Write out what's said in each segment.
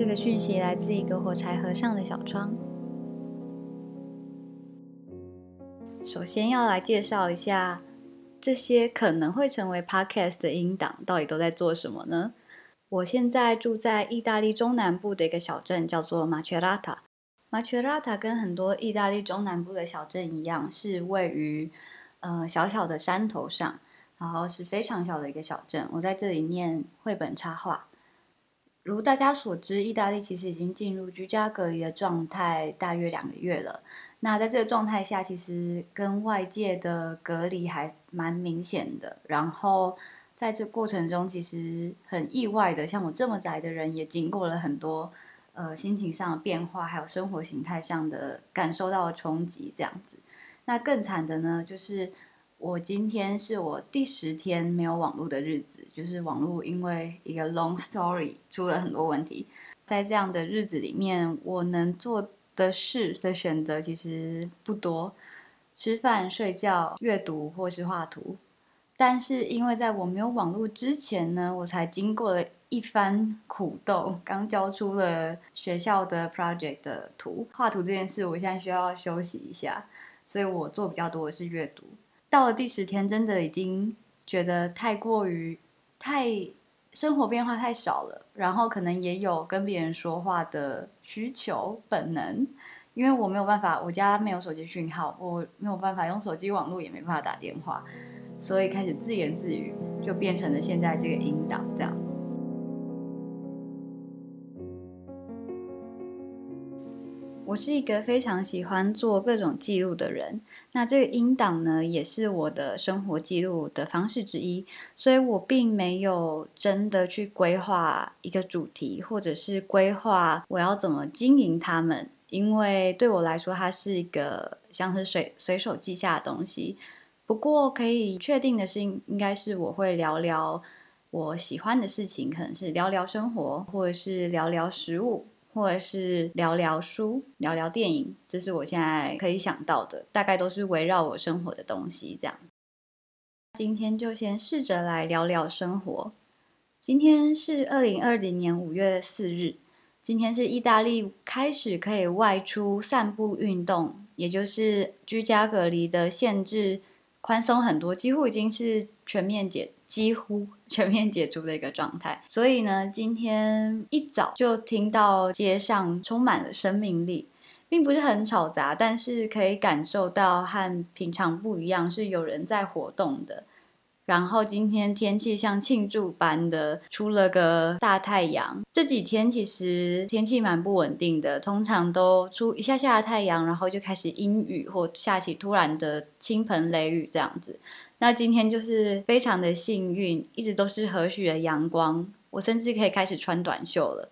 这个讯息来自一个火柴盒上的小窗。首先要来介绍一下这些可能会成为 podcast 的音档到底都在做什么呢？我现在住在意大利中南部的一个小镇，叫做马切拉塔。马切拉塔跟很多意大利中南部的小镇一样，是位于呃小小的山头上，然后是非常小的一个小镇。我在这里念绘本插画。如大家所知，意大利其实已经进入居家隔离的状态，大约两个月了。那在这个状态下，其实跟外界的隔离还蛮明显的。然后。在这过程中，其实很意外的，像我这么宅的人，也经过了很多呃心情上的变化，还有生活形态上的感受到的冲击，这样子。那更惨的呢，就是我今天是我第十天没有网络的日子，就是网络因为一个 long story 出了很多问题。在这样的日子里面，我能做的事的选择其实不多，吃饭、睡觉、阅读或是画图。但是因为在我没有网络之前呢，我才经过了一番苦斗，刚交出了学校的 project 的图。画图这件事，我现在需要休息一下，所以我做比较多的是阅读。到了第十天，真的已经觉得太过于太生活变化太少了，然后可能也有跟别人说话的需求本能，因为我没有办法，我家没有手机讯号，我没有办法用手机网络，也没办法打电话。所以开始自言自语，就变成了现在这个音档这样。我是一个非常喜欢做各种记录的人，那这个音档呢，也是我的生活记录的方式之一。所以我并没有真的去规划一个主题，或者是规划我要怎么经营它们，因为对我来说，它是一个像是随随手记下的东西。不过可以确定的是，应该是我会聊聊我喜欢的事情，可能是聊聊生活，或者是聊聊食物，或者是聊聊书、聊聊电影。这是我现在可以想到的，大概都是围绕我生活的东西。这样，今天就先试着来聊聊生活。今天是二零二零年五月四日，今天是意大利开始可以外出散步运动，也就是居家隔离的限制。宽松很多，几乎已经是全面解，几乎 全面解除的一个状态。所以呢，今天一早就听到街上充满了生命力，并不是很吵杂，但是可以感受到和平常不一样，是有人在活动的。然后今天天气像庆祝般的出了个大太阳。这几天其实天气蛮不稳定的，通常都出一下下的太阳，然后就开始阴雨或下起突然的倾盆雷雨这样子。那今天就是非常的幸运，一直都是和煦的阳光，我甚至可以开始穿短袖了。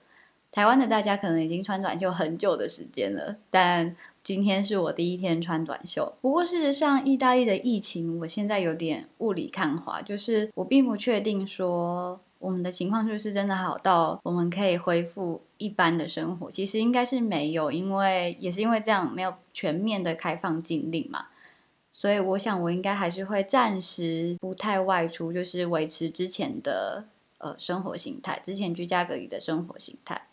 台湾的大家可能已经穿短袖很久的时间了，但今天是我第一天穿短袖。不过事实上，意大利的疫情我现在有点雾里看花，就是我并不确定说我们的情况是不是真的好到我们可以恢复一般的生活。其实应该是没有，因为也是因为这样没有全面的开放禁令嘛，所以我想我应该还是会暂时不太外出，就是维持之前的呃生活形态，之前居家隔离的生活形态。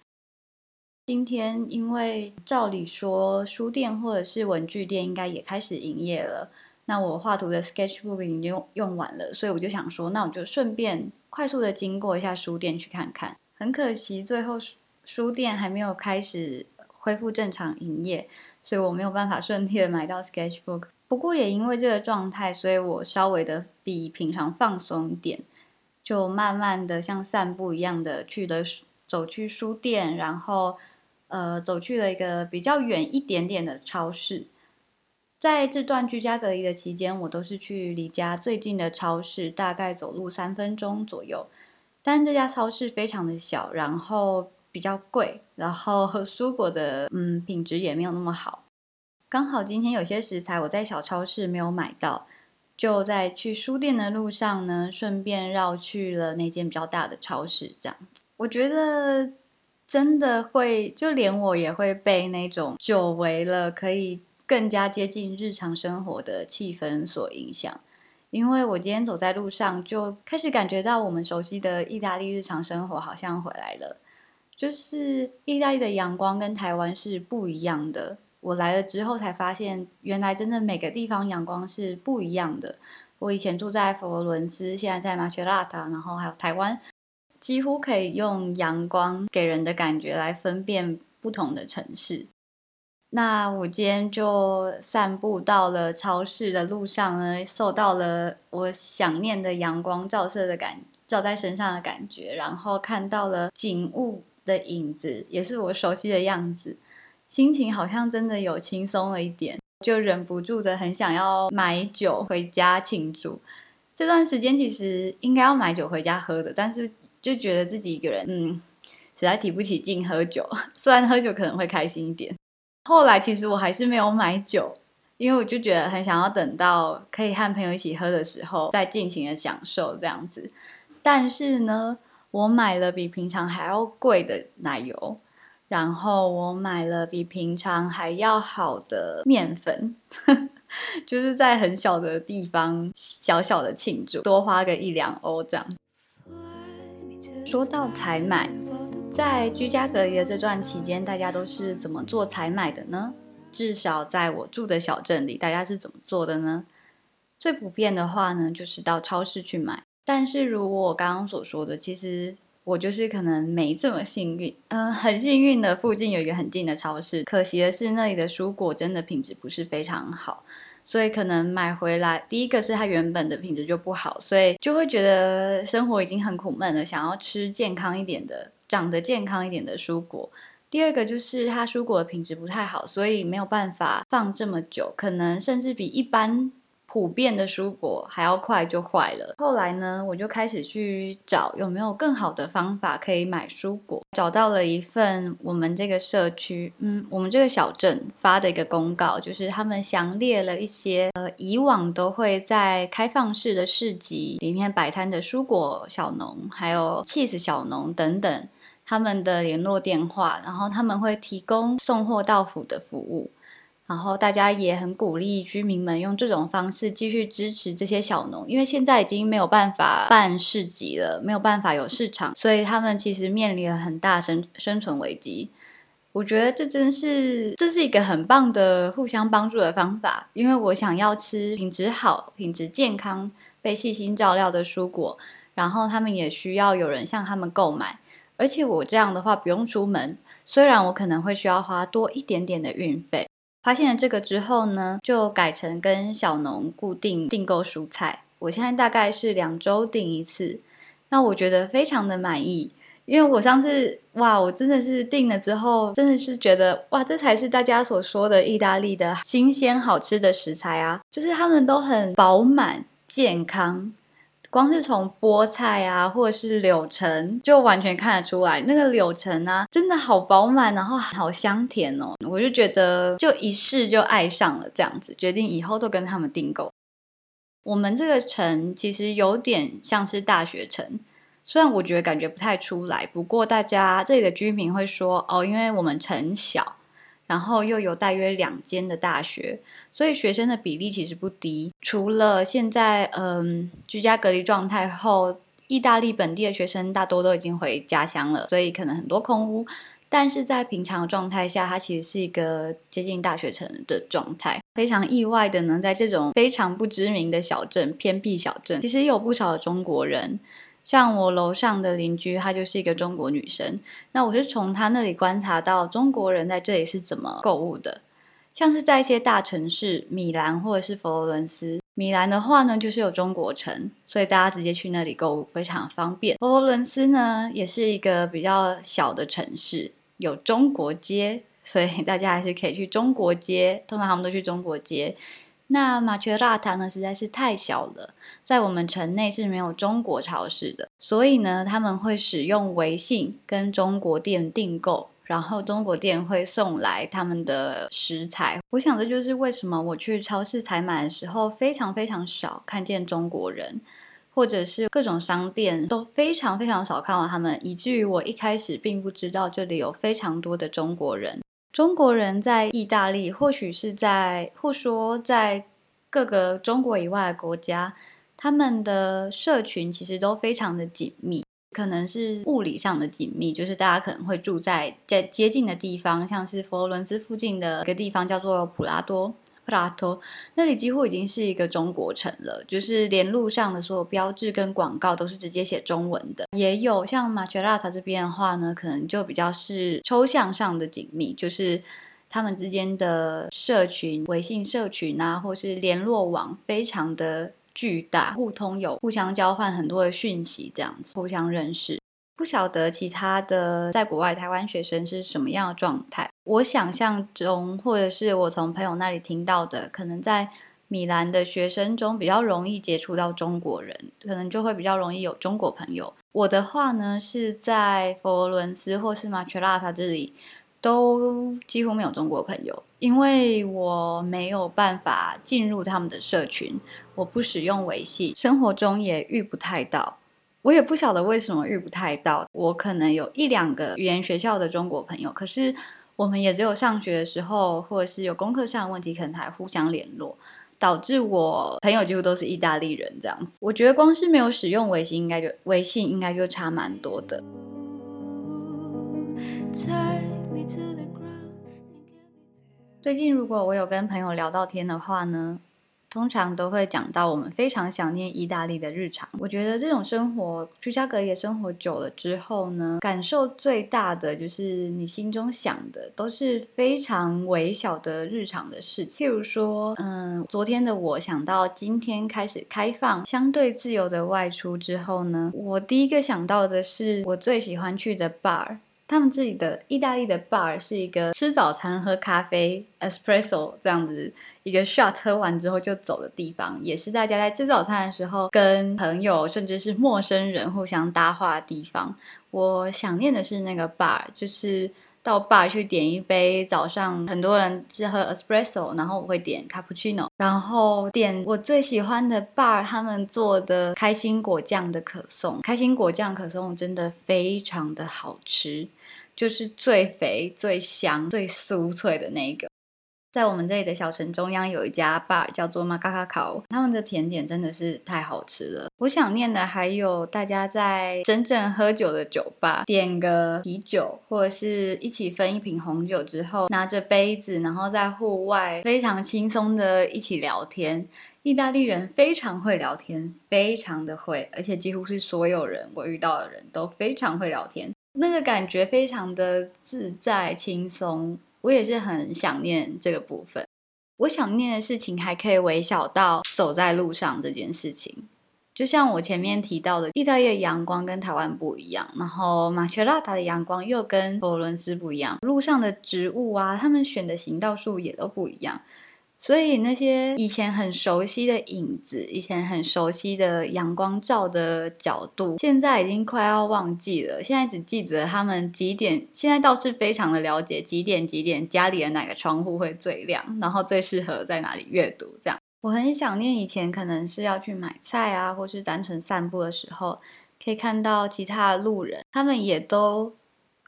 今天因为照理说书店或者是文具店应该也开始营业了，那我画图的 sketchbook 已经用用完了，所以我就想说，那我就顺便快速的经过一下书店去看看。很可惜，最后书店还没有开始恢复正常营业，所以我没有办法顺利的买到 sketchbook。不过也因为这个状态，所以我稍微的比平常放松一点，就慢慢的像散步一样的去了走去书店，然后。呃，走去了一个比较远一点点的超市。在这段居家隔离的期间，我都是去离家最近的超市，大概走路三分钟左右。但这家超市非常的小，然后比较贵，然后和 蔬果的嗯品质也没有那么好。刚好今天有些食材我在小超市没有买到，就在去书店的路上呢，顺便绕去了那间比较大的超市。这样子，我觉得。真的会，就连我也会被那种久违了可以更加接近日常生活的气氛所影响。因为我今天走在路上，就开始感觉到我们熟悉的意大利日常生活好像回来了。就是意大利的阳光跟台湾是不一样的。我来了之后才发现，原来真的每个地方阳光是不一样的。我以前住在佛罗伦斯，现在在马切拉塔，然后还有台湾，几乎可以用阳光给人的感觉来分辨不同的城市。那我今天就散步到了超市的路上呢，受到了我想念的阳光照射的感，照在身上的感觉，然后看到了景物的影子，也是我熟悉的样子。心情好像真的有轻松了一点，就忍不住的很想要买酒回家庆祝。这段时间其实应该要买酒回家喝的，但是就觉得自己一个人，嗯，实在提不起劲喝酒。虽然喝酒可能会开心一点，后来其实我还是没有买酒，因为我就觉得很想要等到可以和朋友一起喝的时候再尽情的享受这样子。但是呢，我买了比平常还要贵的奶油。然后我买了比平常还要好的面粉，就是在很小的地方小小的庆祝，多花个一两欧这样。说到采买，在居家隔离的这段期间，大家都是怎么做采买的呢？至少在我住的小镇里，大家是怎么做的呢？最普遍的话呢，就是到超市去买。但是如我刚刚所说的，其实。我就是可能没这么幸运，嗯、很幸运的，附近有一个很近的超市。可惜的是，那里的蔬果真的品质不是非常好，所以可能买回来，第一个是它原本的品质就不好，所以就会觉得生活已经很苦闷了，想要吃健康一点的、长得健康一点的蔬果。第二个就是它蔬果的品质不太好，所以没有办法放这么久，可能甚至比一般。普遍的蔬果还要快就坏了。后来呢，我就开始去找有没有更好的方法可以买蔬果。找到了一份我们这个社区，嗯，我们这个小镇发的一个公告，就是他们详列了一些呃以往都会在开放式的市集里面摆摊的蔬果小农，还有 cheese 小农等等，他们的联络电话，然后他们会提供送货到府的服务。然后大家也很鼓励居民们用这种方式继续支持这些小农，因为现在已经没有办法办市集了，没有办法有市场，所以他们其实面临了很大生生存危机。我觉得这真是这是一个很棒的互相帮助的方法，因为我想要吃品质好、品质健康、被细心照料的蔬果，然后他们也需要有人向他们购买，而且我这样的话不用出门，虽然我可能会需要花多一点点的运费。发现了这个之后呢，就改成跟小农固定订购蔬菜。我现在大概是两周订一次，那我觉得非常的满意，因为我上次哇，我真的是订了之后，真的是觉得哇，这才是大家所说的意大利的新鲜好吃的食材啊，就是他们都很饱满健康。光是从菠菜啊，或者是柳橙，就完全看得出来，那个柳橙啊，真的好饱满，然后好香甜哦。我就觉得，就一试就爱上了，这样子决定以后都跟他们订购。我们这个城其实有点像是大学城，虽然我觉得感觉不太出来，不过大家这里的居民会说哦，因为我们城小。然后又有大约两间的大学，所以学生的比例其实不低。除了现在，嗯，居家隔离状态后，意大利本地的学生大多都已经回家乡了，所以可能很多空屋。但是在平常状态下，它其实是一个接近大学城的状态。非常意外的呢，在这种非常不知名的小镇、偏僻小镇，其实有不少的中国人。像我楼上的邻居，她就是一个中国女生。那我是从她那里观察到中国人在这里是怎么购物的。像是在一些大城市，米兰或者是佛罗伦斯。米兰的话呢，就是有中国城，所以大家直接去那里购物非常方便。佛罗伦斯呢，也是一个比较小的城市，有中国街，所以大家还是可以去中国街。通常他们都去中国街。那马切拉塔呢，实在是太小了，在我们城内是没有中国超市的，所以呢，他们会使用微信跟中国店订购，然后中国店会送来他们的食材。我想这就是为什么我去超市采买的时候非常非常少看见中国人，或者是各种商店都非常非常少看到他们，以至于我一开始并不知道这里有非常多的中国人。中国人在意大利，或许是在，或说在各个中国以外的国家，他们的社群其实都非常的紧密。可能是物理上的紧密，就是大家可能会住在在接近的地方，像是佛罗伦斯附近的一个地方叫做普拉多。普拉多那里几乎已经是一个中国城了，就是连路上的所有标志跟广告都是直接写中文的。也有像马切拉塔这边的话呢，可能就比较是抽象上的紧密，就是他们之间的社群、微信社群啊，或是联络网非常的巨大，互通有互相交换很多的讯息，这样子互相认识。不晓得其他的在国外台湾学生是什么样的状态。我想象中，或者是我从朋友那里听到的，可能在米兰的学生中比较容易接触到中国人，可能就会比较容易有中国朋友。我的话呢，是在佛罗伦斯或是马切拉塔这里，都几乎没有中国朋友，因为我没有办法进入他们的社群，我不使用微信，生活中也遇不太到。我也不晓得为什么遇不太到，我可能有一两个语言学校的中国朋友，可是我们也只有上学的时候，或者是有功课上的问题，可能还互相联络，导致我朋友几乎都是意大利人这样子。我觉得光是没有使用微信，应该就微信应该就差蛮多的。最近如果我有跟朋友聊到天的话呢，通常都会讲到我们非常想念意大利的日常。我觉得这种生活，居家隔离生活久了之后呢，感受最大的就是你心中想的都是非常微小的日常的事情。譬如说，嗯，昨天的我想到今天开始开放相对自由的外出之后呢，我第一个想到的是我最喜欢去的 bar。他们这里的意大利的 bar 是一个吃早餐、喝咖啡、espresso 这样子一个 shot 喝完之后就走的地方，也是大家在吃早餐的时候跟朋友甚至是陌生人互相搭话的地方。我想念的是那个 bar，就是到 bar 去点一杯早上，很多人是喝 espresso，然后我会点 cappuccino，然后点我最喜欢的 bar 他们做的开心果酱的可颂，开心果酱可颂真的非常的好吃。就是最肥、最香、最酥脆的那个，在我们这里的小城中央有一家 bar 叫做马卡卡考，他们的甜点真的是太好吃了。我想念的还有大家在真正喝酒的酒吧，点个啤酒或者是一起分一瓶红酒之后，拿着杯子，然后在户外非常轻松的一起聊天。意大利人非常会聊天，非常的会，而且几乎是所有人我遇到的人都非常会聊天。那个感觉非常的自在轻松，我也是很想念这个部分。我想念的事情还可以微小到走在路上这件事情，就像我前面提到的，意大利的阳光跟台湾不一样，然后马切拉塔的阳光又跟佛罗伦斯不一样，路上的植物啊，他们选的行道树也都不一样。所以那些以前很熟悉的影子，以前很熟悉的阳光照的角度，现在已经快要忘记了。现在只记得他们几点，现在倒是非常的了解几点几点家里的哪个窗户会最亮，然后最适合在哪里阅读。这样，我很想念以前可能是要去买菜啊，或是单纯散步的时候，可以看到其他的路人，他们也都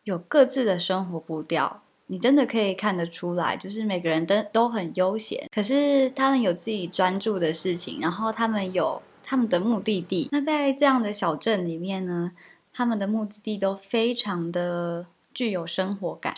有各自的生活步调。你真的可以看得出来，就是每个人都都很悠闲，可是他们有自己专注的事情，然后他们有他们的目的地。那在这样的小镇里面呢，他们的目的地都非常的具有生活感。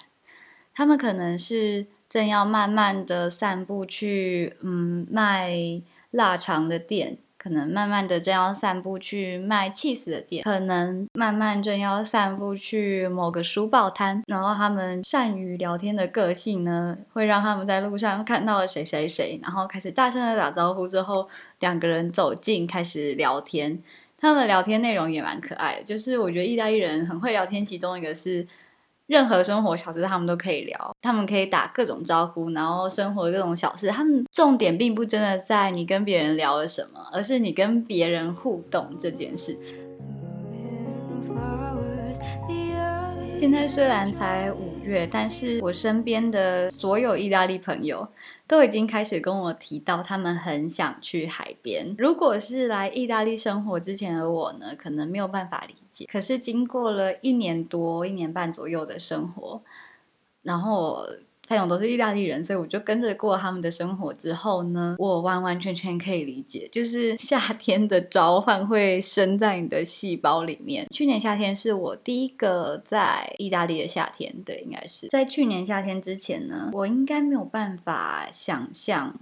他们可能是正要慢慢的散步去，嗯，卖腊肠的店。可能慢慢的正要散步去卖起司的店，可能慢慢正要散步去某个书报摊，然后他们善于聊天的个性呢，会让他们在路上看到了谁谁谁，然后开始大声的打招呼之后，两个人走近开始聊天，他们聊天内容也蛮可爱的，就是我觉得意大利人很会聊天，其中一个是。任何生活小事他们都可以聊，他们可以打各种招呼，然后生活各种小事，他们重点并不真的在你跟别人聊了什么，而是你跟别人互动这件事情。现在虽然才五但是我身边的所有意大利朋友都已经开始跟我提到，他们很想去海边。如果是来意大利生活之前的我呢，可能没有办法理解。可是经过了一年多、一年半左右的生活，然后我朋友都是意大利人，所以我就跟着过他们的生活之后呢，我完完全全可以理解，就是夏天的召唤会生在你的细胞里面。去年夏天是我第一个在意大利的夏天，对，应该是在去年夏天之前呢，我应该没有办法想象。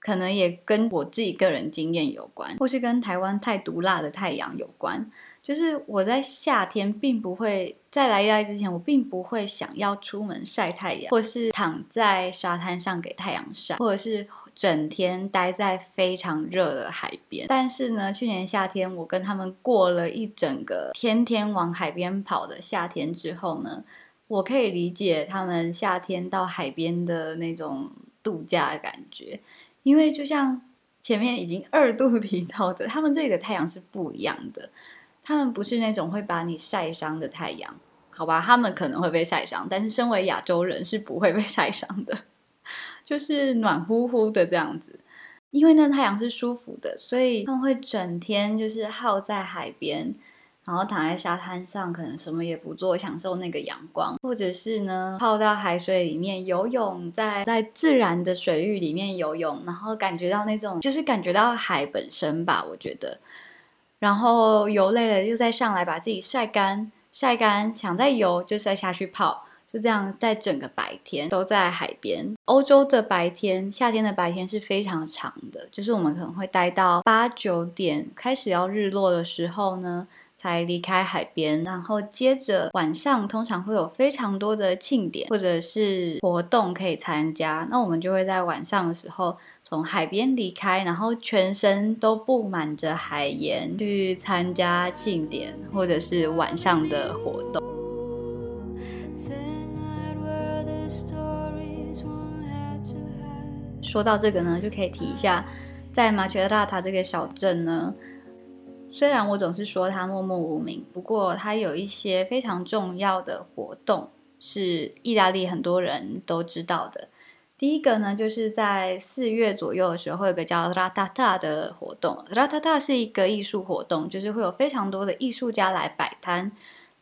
可能也跟我自己个人经验有关，或是跟台湾太毒辣的太阳有关。就是我在夏天并不会在来意大利之前，我并不会想要出门晒太阳，或是躺在沙滩上给太阳晒，或者是整天待在非常热的海边。但是呢，去年夏天我跟他们过了一整个天天往海边跑的夏天之后呢，我可以理解他们夏天到海边的那种度假的感觉。因为就像前面已经二度 提到的，他们这里的太阳是不一样的。他们不是那种会把你晒伤的太阳，好吧？他们可能会被晒伤，但是身为亚洲人是不会被晒伤的，就是暖乎乎的这样子。因为那太阳是舒服的，所以他们会整天就是耗在海边。然后躺在沙滩上，可能什么也不做，享受那个阳光，或者是呢，泡到海水里面游泳，在在自然的水域里面游泳，然后感觉到那种，就是感觉到海本身吧，我觉得。然后游累了，又再上来把自己晒干，晒干，想再游就再下去泡，就这样，在整个白天都在海边。欧洲的白天，夏天的白天是非常长的，就是我们可能会待到八九点，开始要日落的时候呢。才离开海边，然后接着晚上通常会有非常多的庆典或者是活动可以参加。那我们就会在晚上的时候从海边离开，然后全身都布满着海盐去参加庆典或者是晚上的活动。说到这个呢，就可以提一下，在马切拉塔这个小镇呢。虽然我总是说它默默无名，不过它有一些非常重要的活动是意大利很多人都知道的。第一个呢，就是在四月左右的时候，会有个叫 Ratata 的活动。Ratata 是一个艺术活动，就是会有非常多的艺术家来摆摊，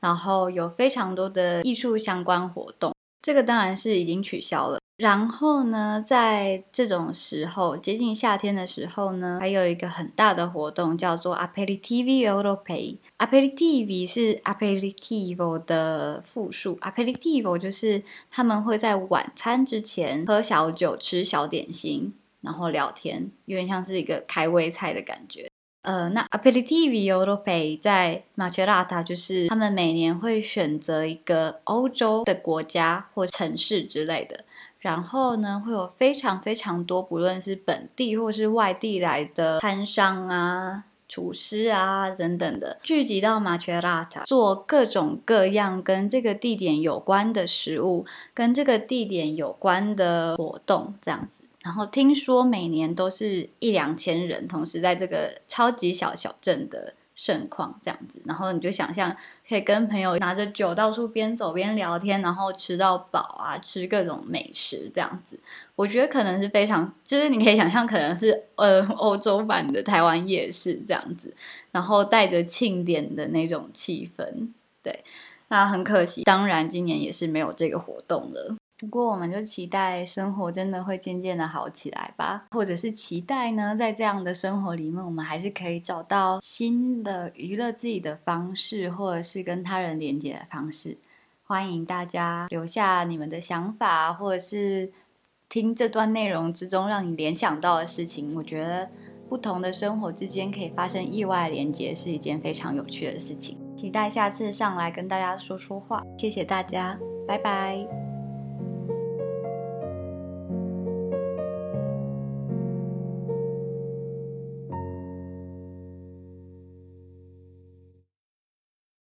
然后有非常多的艺术相关活动。这个当然是已经取消了。然后呢，在这种时候，接近夏天的时候呢，还有一个很大的活动叫做 Aperitivi Europei。Aperitivi 是 Aperitivo 的复数，Aperitivo 就是他们会在晚餐之前喝小酒、吃小点心，然后聊天，有点像是一个开胃菜的感觉。呃，那 Aperitivi Europei 在 Macerata 就是他们每年会选择一个欧洲的国家或城市之类的。然后呢，会有非常非常多，不论是本地或是外地来的摊商啊、厨师啊等等的，聚集到马切拉塔，做各种各样跟这个地点有关的食物，跟这个地点有关的活动，这样子。然后听说每年都是一两千人，同时在这个超级小小镇的。盛况这样子，然后你就想象可以跟朋友拿着酒到处边走边聊天，然后吃到饱啊，吃各种美食这样子。我觉得可能是非常，就是你可以想象可能是呃欧洲版的台湾夜市这样子，然后带着庆典的那种气氛。对，那很可惜，当然今年也是没有这个活动了。不过，我们就期待生活真的会渐渐的好起来吧，或者是期待呢，在这样的生活里面，我们还是可以找到新的娱乐自己的方式，或者是跟他人连接的方式。欢迎大家留下你们的想法，或者是听这段内容之中让你联想到的事情。我觉得不同的生活之间可以发生意外连接，是一件非常有趣的事情。期待下次上来跟大家说说话。谢谢大家，拜拜。